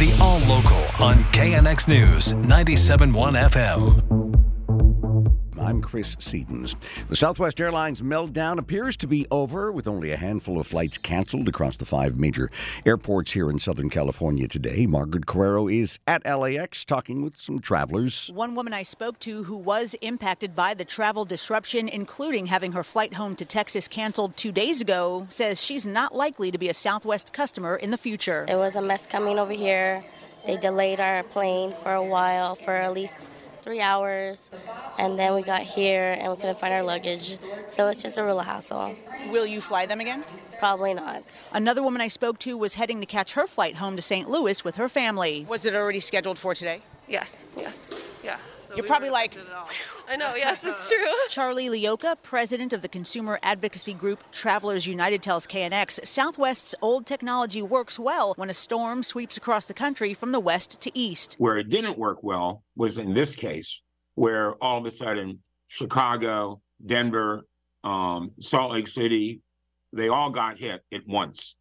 The All Local on KNX News 97.1 FM. I'm Chris Sedens. The Southwest Airlines meltdown appears to be over, with only a handful of flights canceled across the five major airports here in Southern California today. Margaret Carrero is at LAX talking with some travelers. One woman I spoke to who was impacted by the travel disruption, including having her flight home to Texas canceled two days ago, says she's not likely to be a Southwest customer in the future. It was a mess coming over here. They delayed our plane for a while, for at least three hours, and then we got here and we couldn't find our luggage. So it's just a real hassle. Will you fly them again? Probably not. Another woman I spoke to was heading to catch her flight home to St. Louis with her family. Was it already scheduled for today? Yes, yes, yeah. So You're we probably like, affected at all. I know, yes, it's true. Charlie Leocha, president of the consumer advocacy group Travelers United, tells KNX Southwest's old technology works well when a storm sweeps across the country from the west to east. Where it didn't work well was in this case, where all of a sudden Chicago, Denver, um, Salt Lake City, they all got hit at once.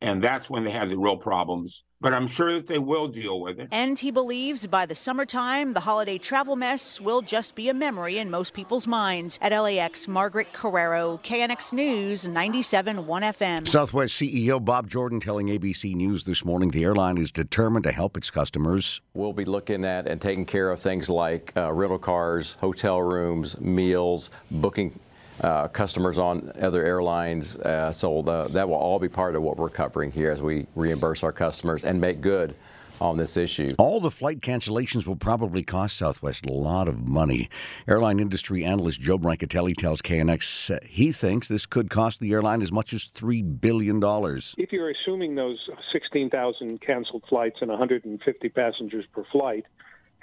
And that's when they had the real problems. But I'm sure that they will deal with it. And he believes by the summertime, the holiday travel mess will just be a memory in most people's minds. At LAX, Margaret Carrero, KNX News, 97.1 FM. Southwest CEO Bob Jordan telling ABC News this morning the airline is determined to help its customers. We'll be looking at and taking care of things like uh, rental cars, hotel rooms, meals, booking uh, customers on other airlines. Uh, so the, that will all be part of what we're covering here as we reimburse our customers and make good on this issue. All the flight cancellations will probably cost Southwest a lot of money. Airline industry analyst Joe Brancatelli tells KNX he thinks this could cost the airline as much as $3 billion. If you're assuming those 16,000 canceled flights and 150 passengers per flight,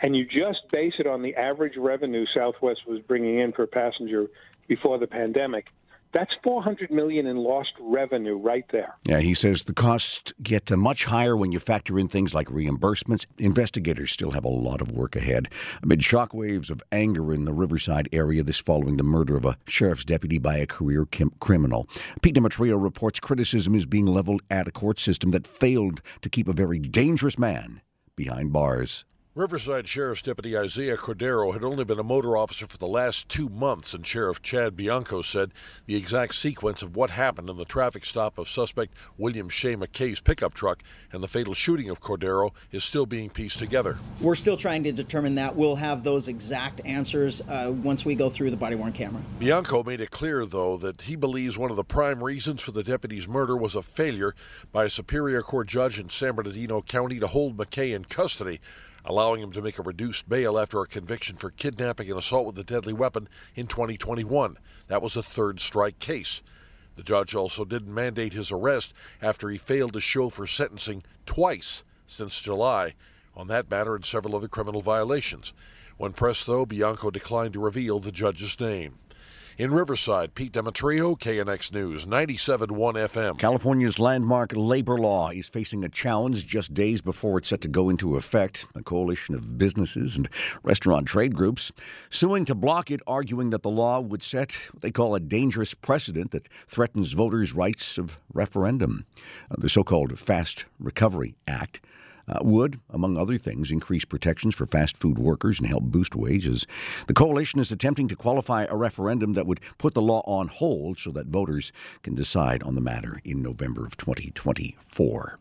and you just base it on the average revenue Southwest was bringing in per passenger before the pandemic, that's 400 million in lost revenue right there. Yeah, he says the costs get much higher when you factor in things like reimbursements. Investigators still have a lot of work ahead. Amid shockwaves of anger in the Riverside area, this following the murder of a sheriff's deputy by a career kim- criminal. Pete Demetrio reports criticism is being leveled at a court system that failed to keep a very dangerous man behind bars. Riverside Sheriff's Deputy Isaiah Cordero had only been a motor officer for the last two months, and Sheriff Chad Bianco said the exact sequence of what happened in the traffic stop of suspect William Shea McKay's pickup truck and the fatal shooting of Cordero is still being pieced together. We're still trying to determine that. We'll have those exact answers uh, once we go through the body worn camera. Bianco made it clear, though, that he believes one of the prime reasons for the deputy's murder was a failure by a Superior Court judge in San Bernardino County to hold McKay in custody allowing him to make a reduced bail after a conviction for kidnapping and assault with a deadly weapon in 2021. That was a third strike case. The judge also didn't mandate his arrest after he failed to show for sentencing twice since July on that matter and several other criminal violations. When pressed, though, Bianco declined to reveal the judge's name. In Riverside, Pete Demetrio, KNX News, 97.1 FM. California's landmark labor law is facing a challenge just days before it's set to go into effect. A coalition of businesses and restaurant trade groups suing to block it, arguing that the law would set what they call a dangerous precedent that threatens voters' rights of referendum. Uh, the so called Fast Recovery Act uh, would, among other things, increase protections for fast food workers and help boost wages. The coalition is attempting to qualify a referendum that would put the law on hold so that voters can decide on the matter in November of 2024.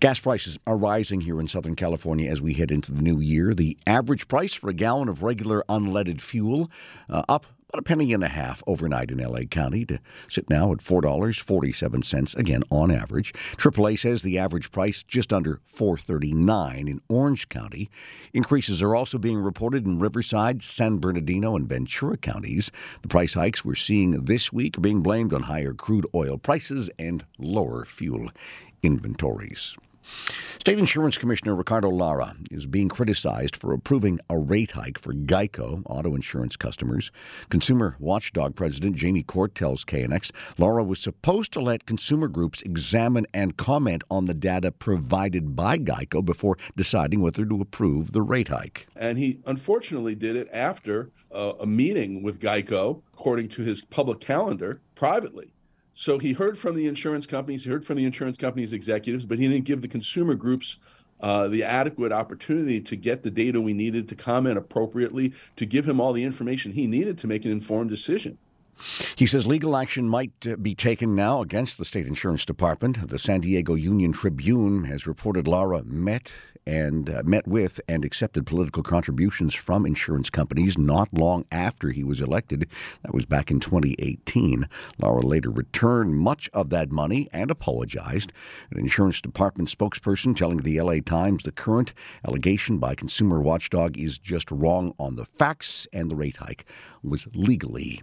Gas prices are rising here in Southern California as we head into the new year. The average price for a gallon of regular unleaded fuel uh, up about a penny and a half overnight in LA County to sit now at $4.47 again on average. AAA says the average price just under 4.39 in Orange County. Increases are also being reported in Riverside, San Bernardino, and Ventura counties. The price hikes we're seeing this week are being blamed on higher crude oil prices and lower fuel inventories. State Insurance Commissioner Ricardo Lara is being criticized for approving a rate hike for Geico auto insurance customers. Consumer Watchdog President Jamie Court tells KNX Lara was supposed to let consumer groups examine and comment on the data provided by Geico before deciding whether to approve the rate hike. And he unfortunately did it after uh, a meeting with Geico, according to his public calendar, privately. So he heard from the insurance companies, he heard from the insurance companies executives, but he didn't give the consumer groups uh, the adequate opportunity to get the data we needed to comment appropriately, to give him all the information he needed to make an informed decision. He says legal action might uh, be taken now against the state insurance department. The San Diego Union Tribune has reported Lara met and uh, met with and accepted political contributions from insurance companies not long after he was elected. That was back in 2018. Lara later returned much of that money and apologized. An insurance department spokesperson telling the LA Times the current allegation by Consumer Watchdog is just wrong on the facts and the rate hike was legally